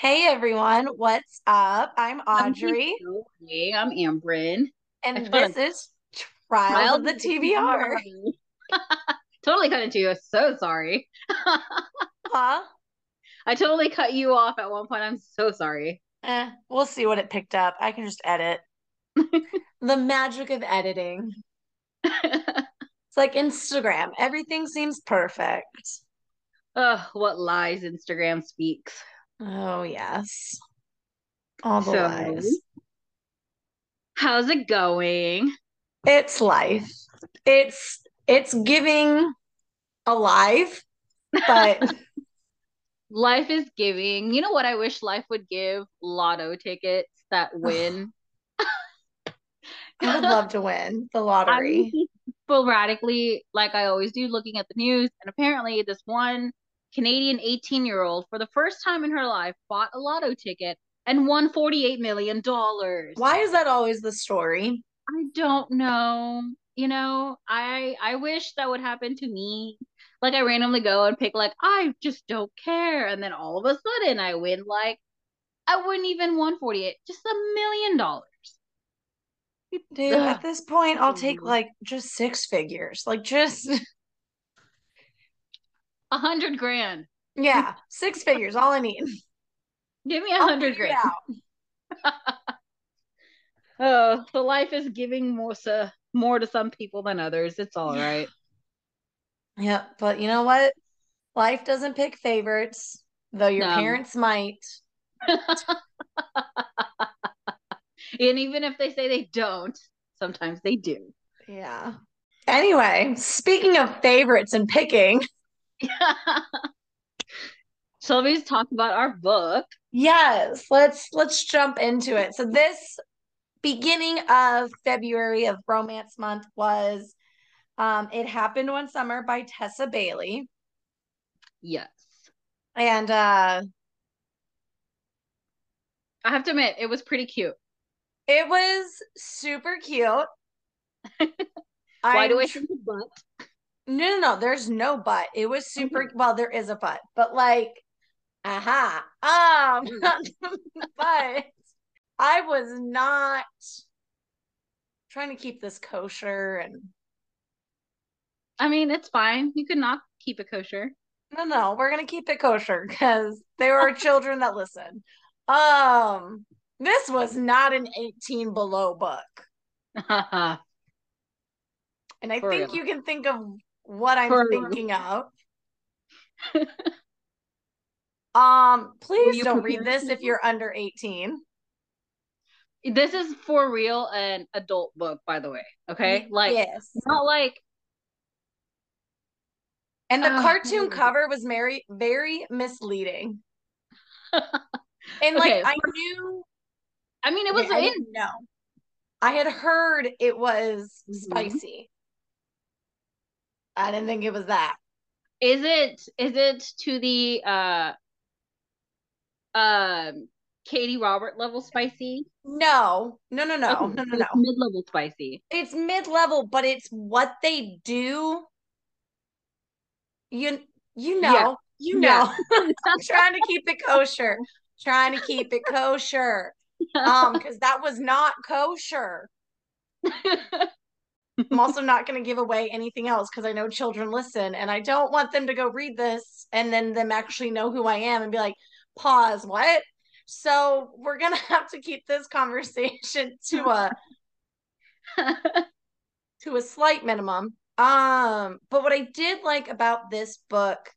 Hey everyone, what's up? I'm Audrey, Hey, I'm Ambrin. And this is Trials the of the TBR. Totally cut into you. So sorry. Huh? I totally cut you off at one point. I'm so sorry. Eh, we'll see what it picked up. I can just edit. The magic of editing. It's like Instagram. Everything seems perfect. Ugh, what lies Instagram speaks. Oh, yes. All the So, lies. how's it going? It's life. It's it's giving alive, but Life is giving. You know what I wish life would give? Lotto tickets that win. I would love to win the I'm lottery. sporadically, like I always do, looking at the news, and apparently this one Canadian 18 year old, for the first time in her life, bought a lotto ticket and won 48 million dollars. Why is that always the story? I don't know. You know, I I wish that would happen to me. Like I randomly go and pick like I just don't care, and then all of a sudden I win like I wouldn't even won 48, just a million dollars. Dude, Ugh. at this point, I'll take Mhm. like just six figures. Like just A hundred grand. yeah, six figures, all I need. Give me a hundred grand. Oh, the life is giving more to more to some people than others. It's all right. Yeah, but you know what? Life doesn't pick favorites, though your No. parents might. And even if they say they don't, sometimes they do. Yeah. Anyway, speaking of favorites and picking, So let's talk about our book. yes, let's let's jump into it. So this beginning of February of Romance Month was um It Happened One Summer by Tessa Bailey. Yes. And uh I have to admit, it was pretty cute. It was super cute. Why do I'm I think butt? No, no, no. There's no but. It was super. Well, there is a but, but like, aha, um, but I was not trying to keep this kosher, and I mean, it's fine. You could not keep it kosher. no, no, we're gonna keep it kosher because there are children that listen. Um, this was not an 18 below book, and I For think real. you can think of what I'm thinking of. Um, please don't read this if you're under 18. this is for real an adult book, by the way. Okay. Like yes. not like And the Ah, cartoon cover was very, very misleading. And Okay, like I knew I mean it was I in know. I had heard it was Mhm. spicy. I didn't think it was that. is it is it to the uh um Katee Robert level spicy? No, no, no, no, Okay, no, no, no. mid-level spicy. It's mid-level, but it's what they do. You you Yeah. know, you know. Yeah. I'm trying to keep it kosher. Trying to keep it kosher. Um, because that was not kosher. I'm also not going to give away anything else because I know children listen and I don't want them to go read this and then them actually know who I am and be like, pause, what? So we're going to have to keep this conversation to a to a slight minimum. Um, but what I did like about this book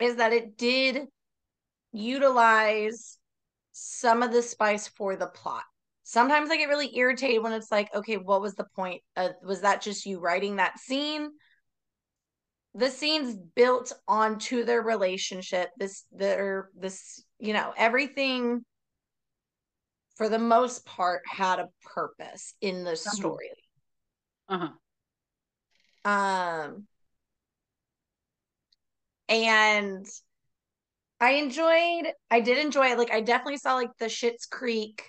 is that it did utilize some of the spice for the plot. Sometimes I get really irritated when it's like, okay, what was the point? Uh, was that just you writing that scene? The scene's built onto their relationship. This, their, this, you know, everything for the most part had a purpose in the story. uh-huh. Um, and I enjoyed, I did enjoy it. Like, I definitely saw like the Schitt's Creek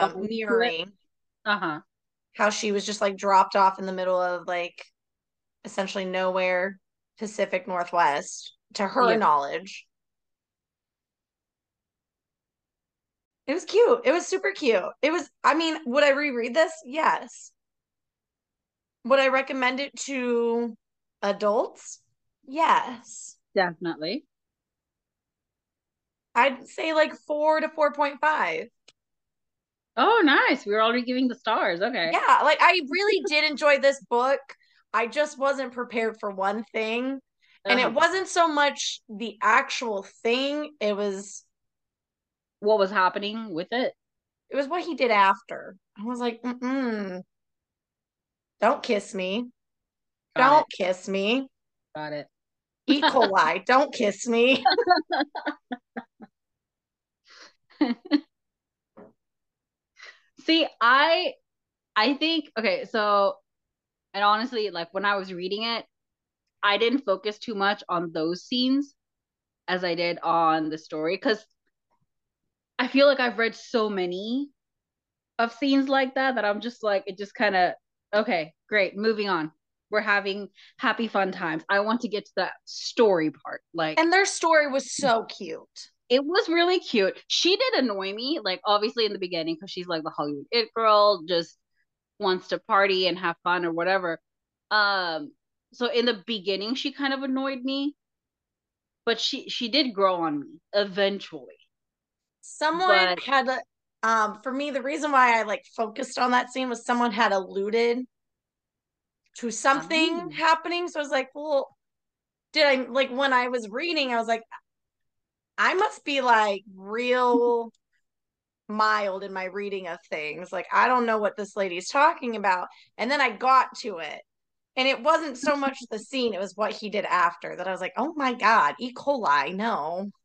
it. mirroring Uh-huh. how she was just like dropped off in the middle of like essentially nowhere, Pacific Northwest, to her Yeah. knowledge. It was cute. It was super cute. It was, I mean, would I reread this? Yes. Would I recommend it to adults? Yes. Definitely. I'd say like four to 4.5. Oh, nice. We were already giving the stars. Okay. Yeah, like I really did enjoy this book. I just wasn't prepared for one thing. And Uh-huh. it wasn't so much the actual thing, it was What was happening with it? it was what he did after. I was like, mm Don't kiss me. Got Don't kiss me. Got it. E. coli. Don't kiss me. See, I I think okay, so and honestly, like when I was reading it, I didn't focus too much on those scenes as I did on the story because I feel like I've read so many of scenes like that that I'm just like it just kind of okay, great, moving on. We're having happy fun times. I want to get to that story part. Like And their story was so cute. It was really cute. She did annoy me, like obviously in the beginning, because she's like the Hollywood it girl, just wants to party and have fun or whatever. Um, so in the beginning, she kind of annoyed me, but she she did grow on me eventually. Someone But- had a um for me the reason why I like focused on that scene was someone had alluded to something Oh. happening. So I was like, well, did I like when I was reading, I was like, I must be like real mild in my reading of things. Like, I don't know what this lady's talking about. And then I got to it. And it wasn't so much the scene, it was what he did after that I was like, oh my God, E. coli, no.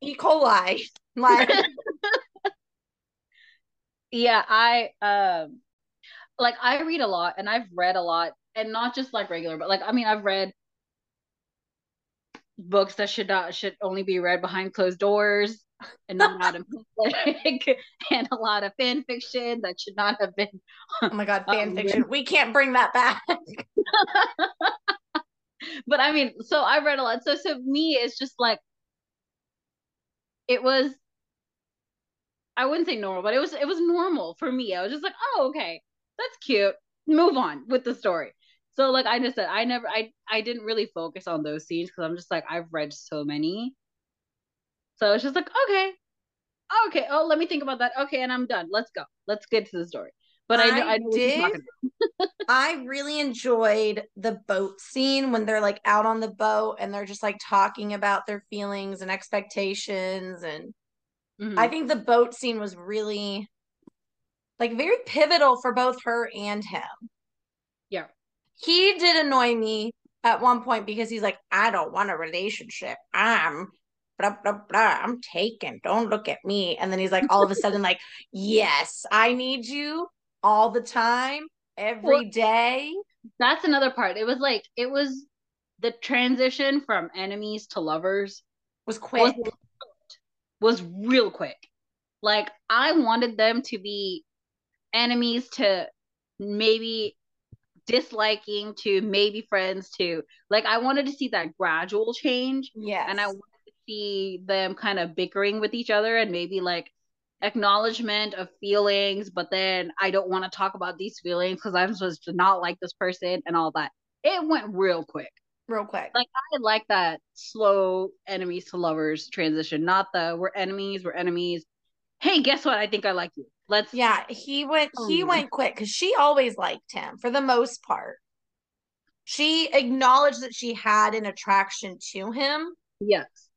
E. coli. Like, yeah, I um like I read a lot and I've read a lot and not just like regular, but like I mean I've read books that should not should only be read behind closed doors and not out in public and a lot of fan fiction that should not have been oh my God, fan Um, fiction. We can't bring that back. but I mean, so I read a lot. So so me, it's just like it was. I wouldn't say normal, but it was it was normal for me. I was just like, oh, okay, that's cute. Move on with the story. So like I just said, I never, I I didn't really focus on those scenes because I'm just like I've read so many. So it's just like okay, okay. Oh, let me think about that. Okay, and I'm done. Let's go. Let's get to the story. But I know I I know did. I really enjoyed the boat scene when they're like out on the boat and they're just like talking about their feelings and expectations. And Mhm. I think the boat scene was really like very pivotal for both her and him. yeah. He did annoy me at one point because he's like, I don't want a relationship. I'm blah blah blah. I'm taken. Don't look at me. And then he's like all of a sudden, like, yes, I need you all the time, every Well- day. That's another part. It was like it was the transition from enemies to lovers Was was quick. was real quick. Like I wanted them to be enemies to maybe disliking to maybe friends to like I wanted to see that gradual change Yes. and I wanted to see them kind of bickering with each other and maybe like acknowledgement of feelings, but then I don't want to talk about these feelings because I'm supposed to not like this person and all that. It went real quick. real quick. Like I like that slow enemies to lovers transition, not the we're enemies, we're enemies. Hey, guess what? I think I like you. Let's yeah, he went he Oh. went quick because she always liked him for the most part. She acknowledged that she had an attraction to him. yes.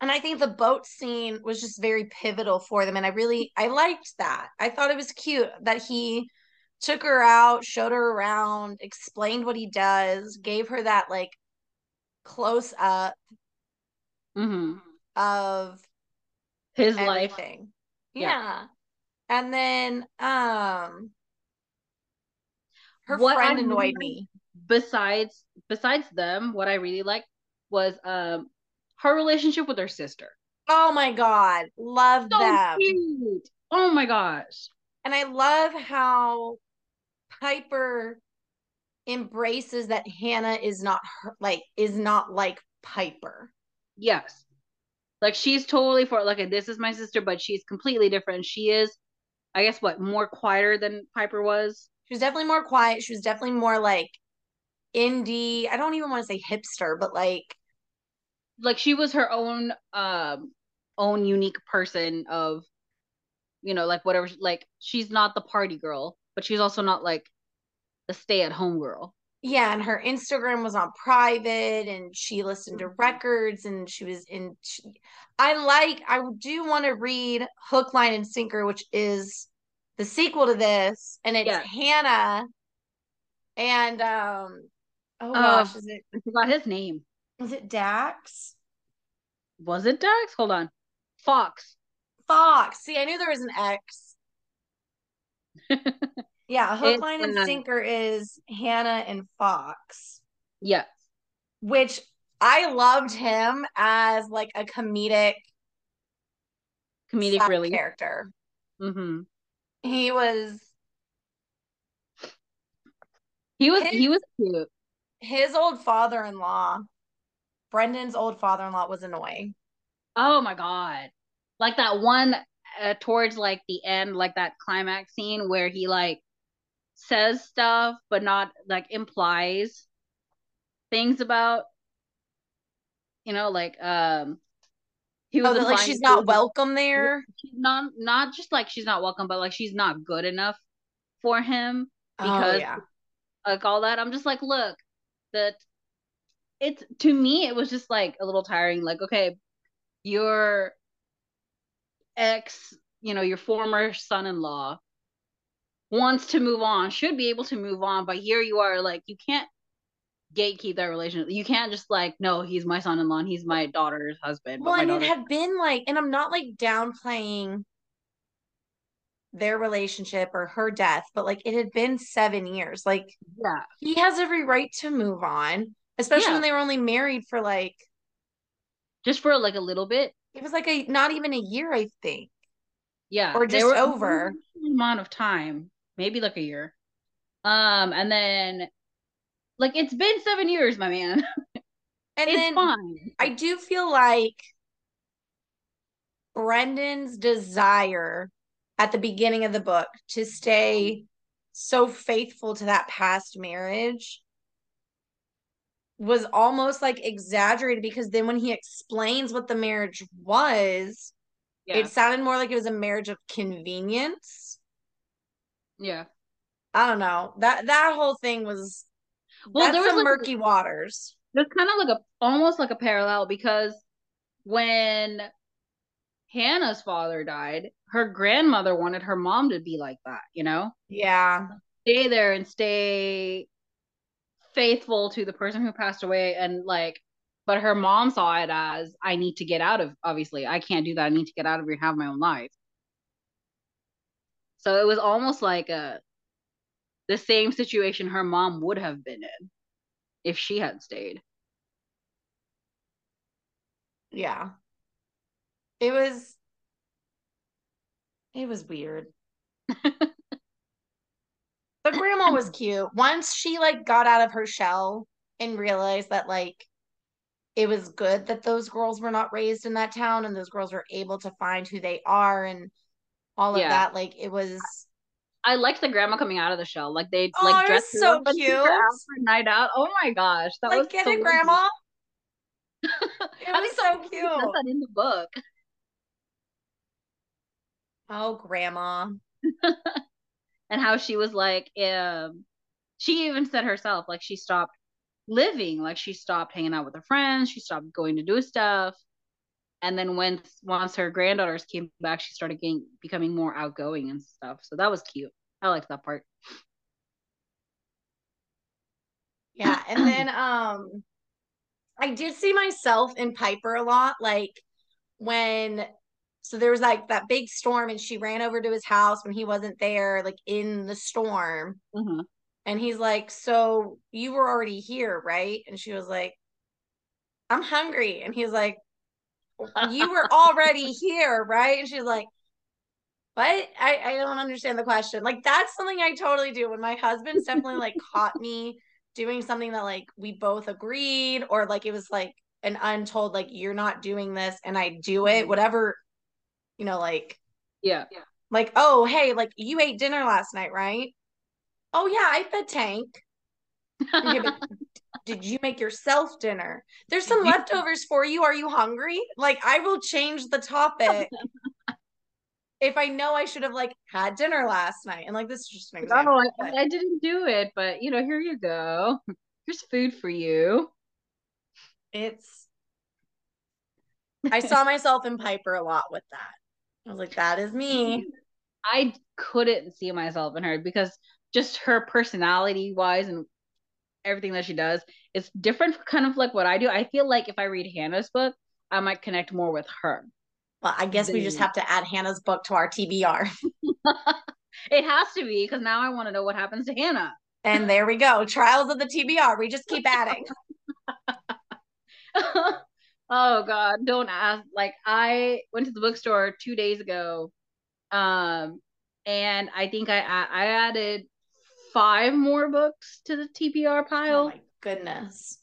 And I think the boat scene was just very pivotal for them. And I really I liked that. I thought it was cute that he took her out, showed her around, explained what he does, gave her that like close up hmm of His life. everything. Yeah. Yeah. And then um her What I friend annoyed really- me. Besides besides them, what I really liked was um her relationship with her sister. Oh my god, love So them. cute. Oh my gosh. And I love how Piper embraces that Hannah is not her, like is not like Piper. Yes. Like she's totally for like this is my sister, but she's completely different. She is, I guess, what more quieter than Piper was. She was definitely more quiet. She was definitely more like indie. I don't even want to say hipster, but like like she was her own um own unique person of you know like whatever like she's not the party girl but she's also not like the stay at home girl yeah and her instagram was on private and she listened to Mm-hmm. records and she was in she, i like i do want to read hook line and sinker which is the sequel to this and it's Yeah. hannah and um oh Uh, gosh is it I forgot his name. is it dax Was it Dax? Hold on. Fox. fox see i knew there was an x yeah hook It's, line and uh, sinker is hannah and fox Yeah. which I loved him as like a comedic Comedic relief. character. hmm He was He was His- he was cute. his old father-in-law. Brendan's old father-in-law was annoying. Oh my god. Like that one uh, towards like the end, like that climax scene where he like says stuff but not like implies things about you know like um he was Oh, like she's not welcome there. she's not not just like she's not welcome but like she's not good enough for him oh because yeah. like all that i'm just like look that it's to me it was just like a little tiring like okay your ex you know your former son-in-law wants to move on should be able to move on but here you are like you can't gatekeep that relationship you can't just like no he's my son-in-law and he's my daughter's husband Well, and it had been like, and I'm not like downplaying their relationship or her death, but like it had been seven years. Like yeah he has every right to move on, especially Yeah. when they were only married for like just for like a little bit it was like a not even a year, I think. yeah Or they just were- over. amount of time maybe like a year. Um and then like it's been seven years my man. And it's then fine. I do feel like Brendan's desire at the beginning of the book to stay so faithful to that past marriage was almost like exaggerated because then when he explains what the marriage was, yeah. it sounded more like it was a marriage of convenience. Yeah I don't know. That that whole thing was Well, there was, some like, murky waters. there's kind of like a almost like a parallel because when Hannah's father died, her grandmother wanted her mom to be like that, you know? Yeah. Stay there and stay faithful to the person who passed away and like but her mom saw it as I need to get out of obviously I can't do that. I need to get out of here and have my own life. So it was almost like a the same situation her mom would have been in if she had stayed. Yeah. It was it was weird. But grandma was cute. Once she like got out of her shell and realized that like it was good that those girls were not raised in that town and those girls were able to find who they are and all of Yeah. that like it was I liked the grandma coming out of the shell. Like they Oh, like dressed was her so up her cute. out for night out. Oh my gosh, that was like get so it grandma it was so cute says that in the book. oh grandma and how she was like um she even said herself like she stopped living like she stopped hanging out with her friends she stopped going to do stuff and then once once her granddaughters came back she started getting becoming more outgoing and stuff. So that was cute. I liked that part. Yeah, and then um I did see myself in Piper a lot like when so there was like that big storm and she ran over to his house when he wasn't there like in the storm. Mhm. and he's like so you were already here right? And she was like I'm hungry. And he's like you were already here right and she's like what I I don't understand the question like that's something I totally do when my husband's definitely like caught me doing something that like we both agreed or like it was like an untold like you're not doing this and I do it, mm-hmm. whatever, you know, like yeah. yeah. Like, oh, hey, like you ate dinner last night, right? Oh yeah, I fed Tank. did you make yourself dinner? There's some leftovers for you. Are you hungry? Like, I will change the topic if I know I should have like had dinner last night. And like, this is just an example. Oh, I, I didn't do it, but you know, here you go. Here's food for you. It's. I saw myself in Piper a lot with that. I was like, that is me. I couldn't see myself in her because just her personality wise and everything that she does It's different kind of like what I do. I feel like if I read Hannah's book, I might connect more with her. Well, I guess we just have to add Hannah's book to our TBR. it has to be because now I want to know what happens to Hannah. And there we go. Trials of the TBR. We just keep adding. oh God, don't ask. Like I went to the bookstore two days ago. Um, and I think I I added five more books to the TBR pile. Oh my goodness.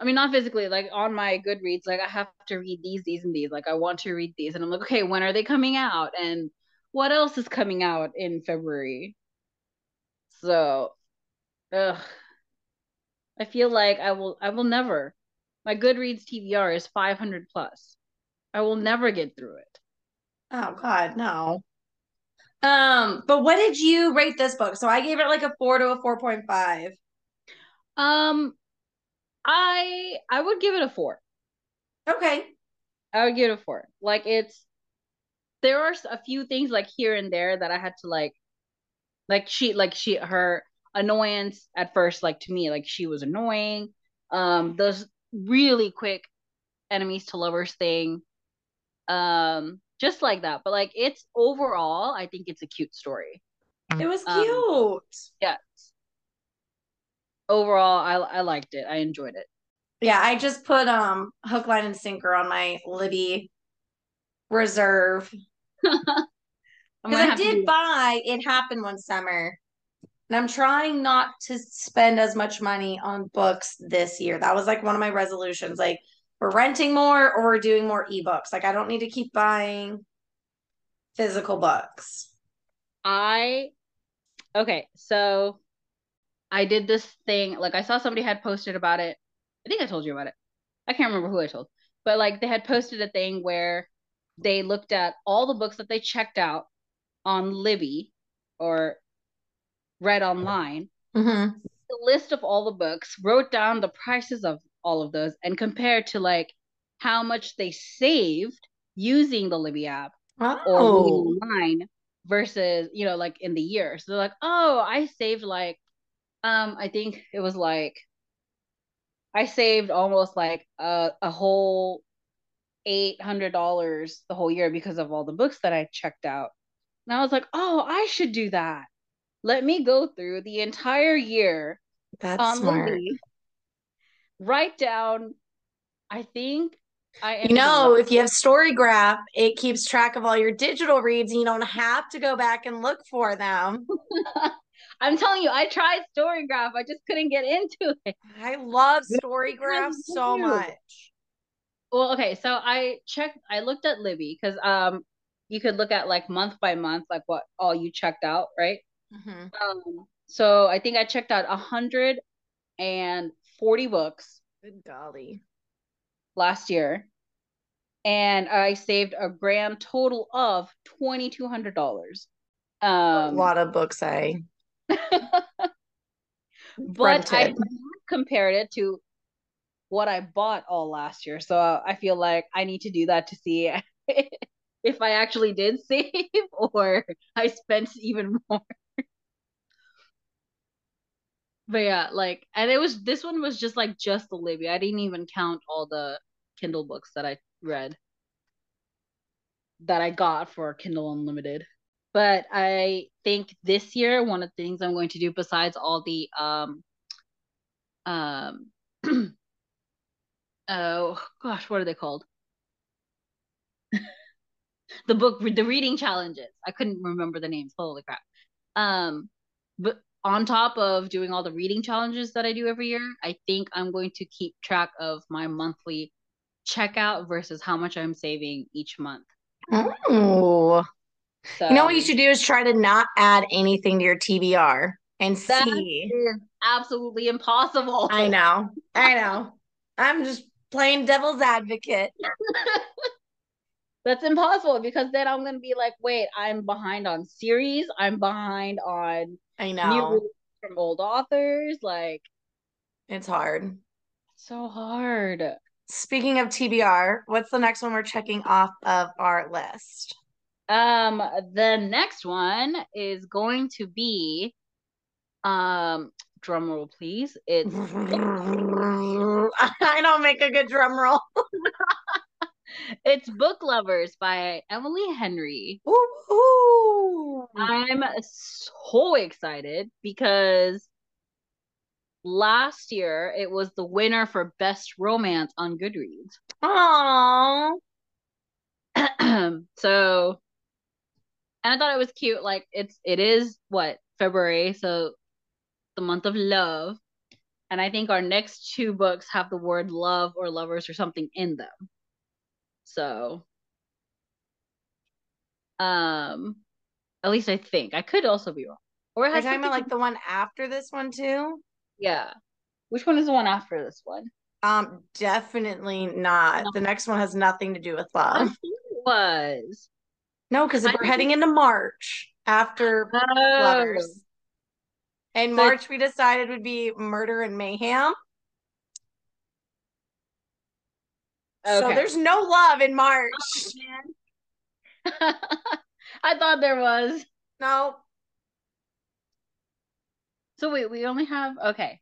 I mean, not physically, like on my Goodreads, like I have to read these, these, and these. Like I want to read these. And I'm like, okay, when are they coming out? And what else is coming out in February? So, ugh. I feel like I will, I will never. My Goodreads TBR is 500 plus. I will never get through it. Oh God, no. Um, but what did you rate this book? So I gave it like a four to a four point five. Um, I I would give it a four. Okay. I would give it a four. Like it's there are a few things like here and there that I had to like like she like she her annoyance at first like to me like she was annoying um those really quick enemies to lovers thing um just like that. But like it's overall, I think it's a cute story. It was um, cute. Um, yes. Overall, I I liked it. I enjoyed it. Yeah, I just put um hook, line, and sinker on my Libby reserve. Because I did buy it happened one summer. And I'm trying not to spend as much money on books this year. That was like one of my resolutions. Like we're renting more or we're doing more ebooks. Like I don't need to keep buying physical books. I okay, so I did this thing, like I saw somebody had posted about it. I think I told you about it. I can't remember who I told. But like they had posted a thing where they looked at all the books that they checked out on Libby or read online. Mm-hmm. The list of all the books, wrote down the prices of all of those and compare to like how much they saved using the Libby app oh. or online versus you know like in the year. So they're like, oh, I saved like um I think it was like I saved almost like a, a whole eight hundred dollars the whole year because of all the books that I checked out. And I was like, oh, I should do that. Let me go through the entire year That's on smart. Libby write down i think I you know, if you have Storygraph, it keeps track of all your digital reads and you don't have to go back and look for them. I'm telling you, I tried Storygraph. I just couldn't get into it. I love Storygraph so much. Well, okay, so I checked I looked at Libby because um you could look at like month by month, like what all you checked out, right? Mm-hmm. Um, so I think I checked out a hundred and 40 books. Good golly. Last year. And I saved a grand total of $2,200. Um, a lot of books, I. but I compared it to what I bought all last year. So I feel like I need to do that to see if I actually did save or I spent even more but yeah, like, and it was this one was just like just the Libby. I didn't even count all the Kindle books that I read that I got for Kindle Unlimited. But I think this year one of the things I'm going to do besides all the um um oh gosh, what are they called? the book the reading challenges. I couldn't remember the names. Holy crap. Um but on top of doing all the reading challenges that I do every year, I think I'm going to keep track of my monthly checkout versus how much I'm saving each month. Oh. So You know what you should do is try to not add anything to your TBR and that see. is absolutely impossible. I know. I know. I'm just playing devil's advocate. That's impossible because then I'm gonna be like, wait, I'm behind on series, I'm behind on I know. from old authors. Like, It's hard. so hard. Speaking of TBR, what's the next one we're checking off of our list? Um, the next one is going to be, um, drum roll, please. It's I don't make a good drum roll. it's Book Lovers by Emily Henry. Ooh. I'm so excited because last year it was the winner for best romance on Goodreads. Aww. so and I thought it was cute. Like it's it is what February, so the month of love. And I think our next two books have the word love or lovers or something in them. So um at least I think. I could also be wrong. Or it You're has talking about like the one after this one too? Yeah. Which one is the one after this one? Um, definitely not. No. The next one has nothing to do with love. was. No, because we're heading into March after Oh. Lovers. And So- March we decided would be Murder and Mayhem. So there's no love in March. Oh, I thought there was. No. So wait, we only have okay.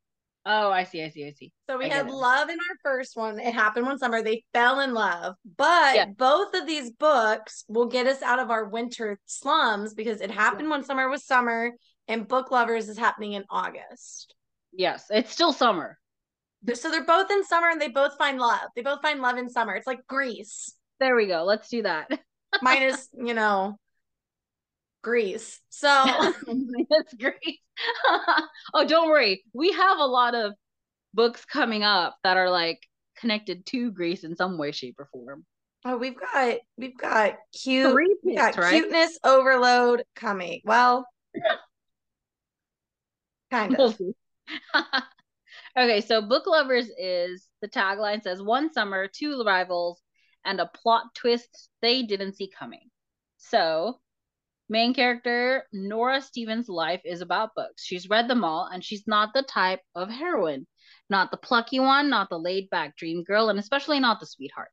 Oh, I see, I see, I see. So we I had love in our first one. It happened one summer. They fell in love. But Yeah. both of these books will get us out of our winter slums because it happened one summer was summer and Book Lovers is happening in August. Yes, it's still summer. So they're both in summer and they both find love. They both find love in summer. It's like Grease. There we go. Let's do that. Minus, you know, Greece. So That's great. oh, don't worry. We have a lot of books coming up that are like connected to Greece in some way, shape, or form. oh, we've got we've got cute Three we got right? cuteness overload coming. Well, kind of. Okay, so Book Lovers is the tagline says one summer, two rivals, and a plot twist they didn't see coming. So, main character Nora Stephens' life is about books. She's read them all, and she's not the type of heroine. Not the plucky one, not the laid back dream girl, and especially not the sweetheart.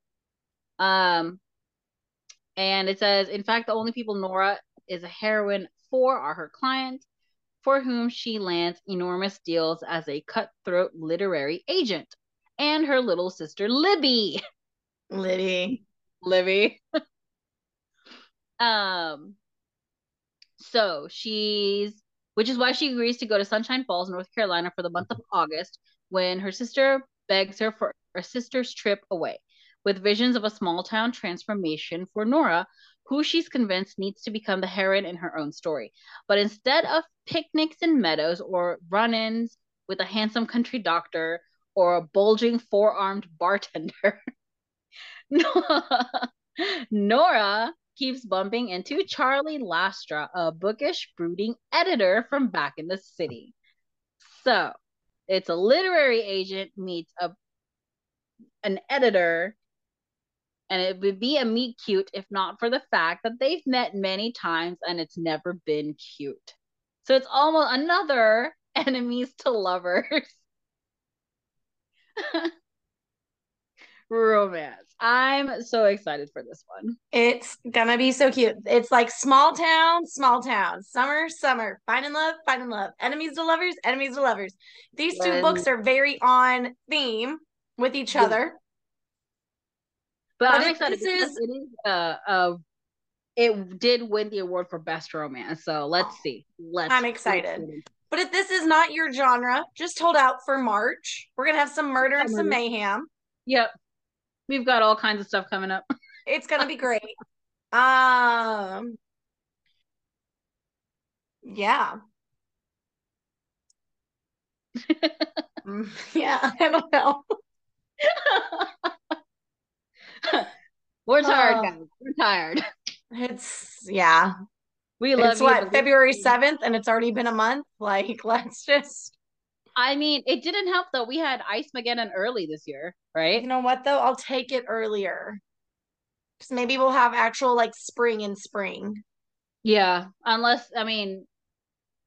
Um, and it says, in fact, the only people Nora is a heroine for are her clients, for whom she lands enormous deals as a cutthroat literary agent, and her little sister Libby. Libby. Libby. um, so she's, which is why she agrees to go to Sunshine Falls, North Carolina for the month of August when her sister begs her for a sister's trip away with visions of a small town transformation for Nora, who she's convinced needs to become the heroine in her own story. But instead of picnics in meadows or run ins with a handsome country doctor or a bulging four armed bartender, Nora keeps bumping into Charlie Lastra, a bookish, brooding editor from back in the city. So it's a literary agent meets a an editor, and it would be a meet cute if not for the fact that they've met many times and it's never been cute. So it's almost another enemies to lovers romance. I'm so excited for this one. It's gonna be so cute. It's like small town, small town, summer, summer, finding love, finding love, enemies to lovers, enemies to lovers. These two books are very on theme with each other. But, But I'm it- excited this because is- it is uh uh it did win the award for best romance. So let's see. Let's I'm excited. But if this is not your genre, just hold out for March. We're gonna have some murder and some mayhem. Yep. We've got all kinds of stuff coming up. It's gonna be great. Um yeah. Mm, yeah, I don't know. We're tired, Oh. guys. We're tired. It's yeah. We love It's you. what February seventh, and it's already been a month. Like, let's just. I mean, it didn't help though. We had Ice Mageddon early this year, right? You know what though? I'll take it earlier. Because maybe we'll have actual like spring in spring. Yeah. Unless, I mean,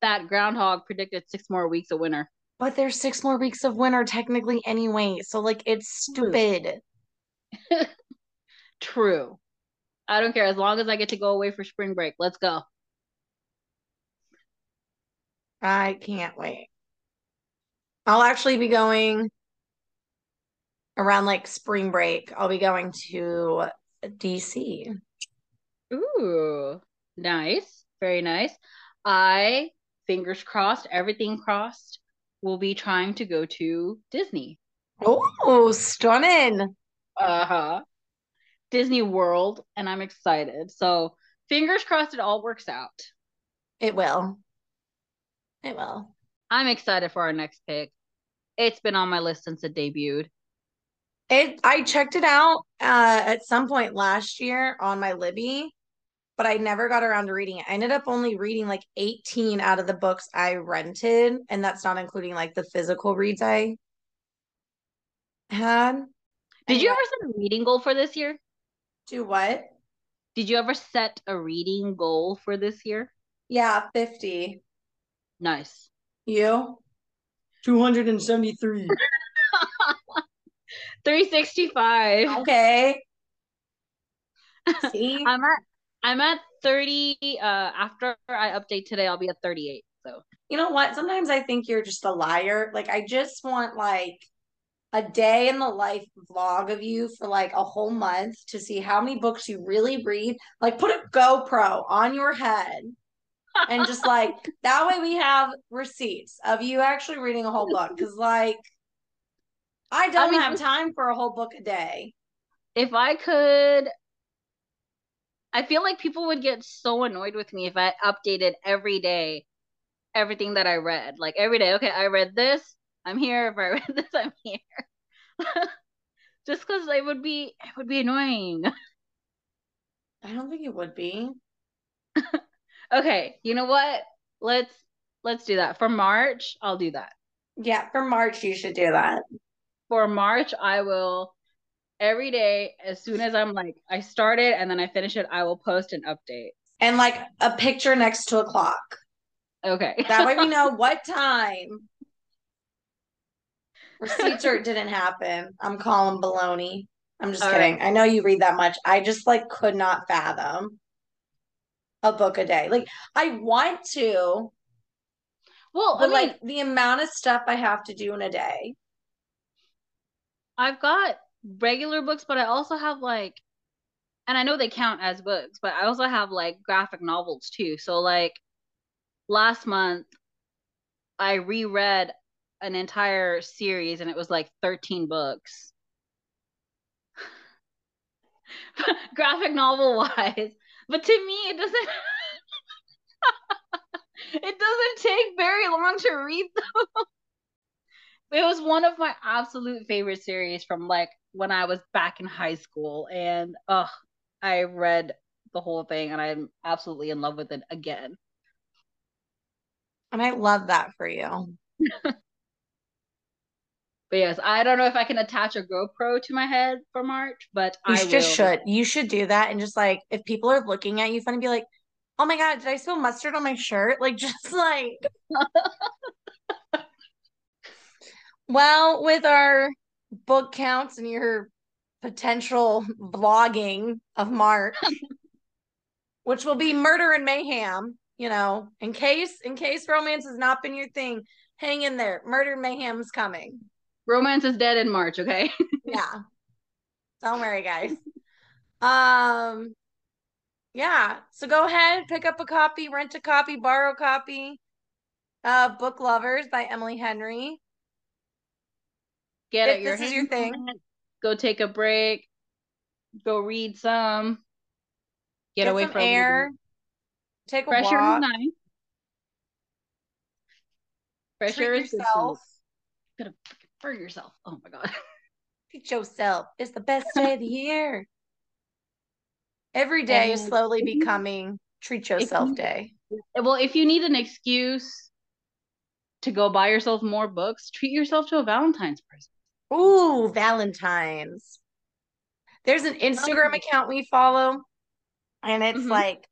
that groundhog predicted six more weeks of winter. But there's six more weeks of winter technically anyway. So like it's stupid. True. I don't care as long as I get to go away for spring break. Let's go. I can't wait. I'll actually be going around like spring break. I'll be going to DC. Ooh, nice. Very nice. I, fingers crossed, everything crossed, will be trying to go to Disney. Oh, stunning. Uh-huh. Disney World, and I'm excited. So, fingers crossed it all works out. It will. It will. I'm excited for our next pick. It's been on my list since it debuted. It I checked it out uh at some point last year on my Libby, but I never got around to reading it. I ended up only reading like 18 out of the books I rented, and that's not including like the physical reads I had. Did you Anyway, ever set a reading goal for this year? Do what? Did you ever set a reading goal for this year? Yeah, 50. Nice. You? 273. 365. Okay. See? I'm at I'm at 30 uh after I update today I'll be at 38. So You know what? Sometimes I think you're just a liar. Like I just want like a day in the life vlog of you for like a whole month to see how many books you really read. Like put a GoPro on your head and just like that way we have receipts of you actually reading a whole book cuz like I don't mean, have time for a whole book a day. if I could I feel like people would get so annoyed with me if I updated every day everything that I read. Like every day, okay, I read this, I'm here. If I read this, I'm here. Just because it would be it would be annoying. I don't think it would be. Okay, you know what? Let's let's do that. For March, I'll do that. Yeah, for March you should do that. For March, I will every day as soon as I'm like I start it and then I finish it, I will post an update. And like a picture next to a clock. Okay. That way we know what time. Receipts or it didn't happen. I'm calling baloney. I'm just All kidding. I know you read that much. I just like could not fathom a book a day. Like I want to, well, I mean, like the amount of stuff I have to do in a day. I've got regular books, but I also have like, and I know they count as books, but I also have like graphic novels too. So like last month, I reread an entire series and it was like 13 books. graphic novel wise. But to me, it doesn't. it doesn't take very long to read them. It was one of my absolute favorite series from like when I was back in high school, and ugh, I read the whole thing, and I'm absolutely in love with it again. And I love that for you. But yes, I don't know if I can attach a GoPro to my head for March, but You I just will. should. You should do that and just like if people are looking at you funny, be like, oh my God, did I spill mustard on my shirt? Like just like Well, with our book counts and your potential vlogging of March, which will be murder and mayhem, you know, in case in case romance has not been your thing, hang in there. Murder and mayhem's coming. Romance is dead in March, okay? Yeah. Don't worry, guys. Um yeah. So go ahead, pick up a copy, rent a copy, borrow a copy. Uh Book Lovers by Emily Henry. Get If your this is your thing. Go take a break. Go read some. Get, Get away some from air. Take a Fresh air is nice. Fresh Treat is good yourself. Gotta for yourself. Oh my god. Treat yourself. It's the best day of the year. Every day is slowly becoming treat yourself you- day. Well, if you need an excuse to go buy yourself more books, treat yourself to a Valentine's present. Ooh, Valentine's. There's an Instagram account we follow, and it's Mhm. like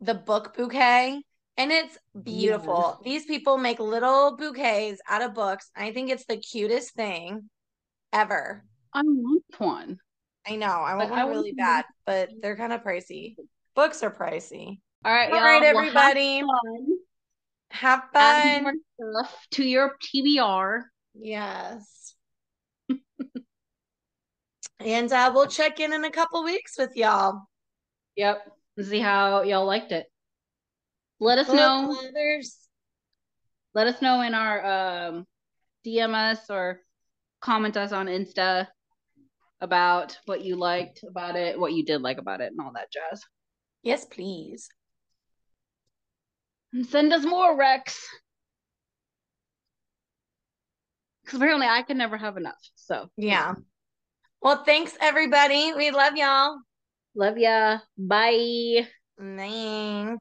the book bouquet, and it's beautiful. These people make little bouquets out of books. I think it's the cutest thing ever. I want one. I know. I want But I one really want- bad, but they're kind of pricey. Books are pricey. All right, All right, Well, have everybody. fun. Have fun. to your TBR. Yes. and uh, we'll check in in a couple weeks with y'all. Yep. See how y'all liked it. Let us Book know. lovers. Let us know in our um DM us or comment us on Insta about what you liked about it, what you did like about it, and all that jazz. Yes, please. And send us more Rex. Because apparently I can never have enough. So Yeah. Well, thanks, everybody. We love y'all. love ya. Bye. Bye.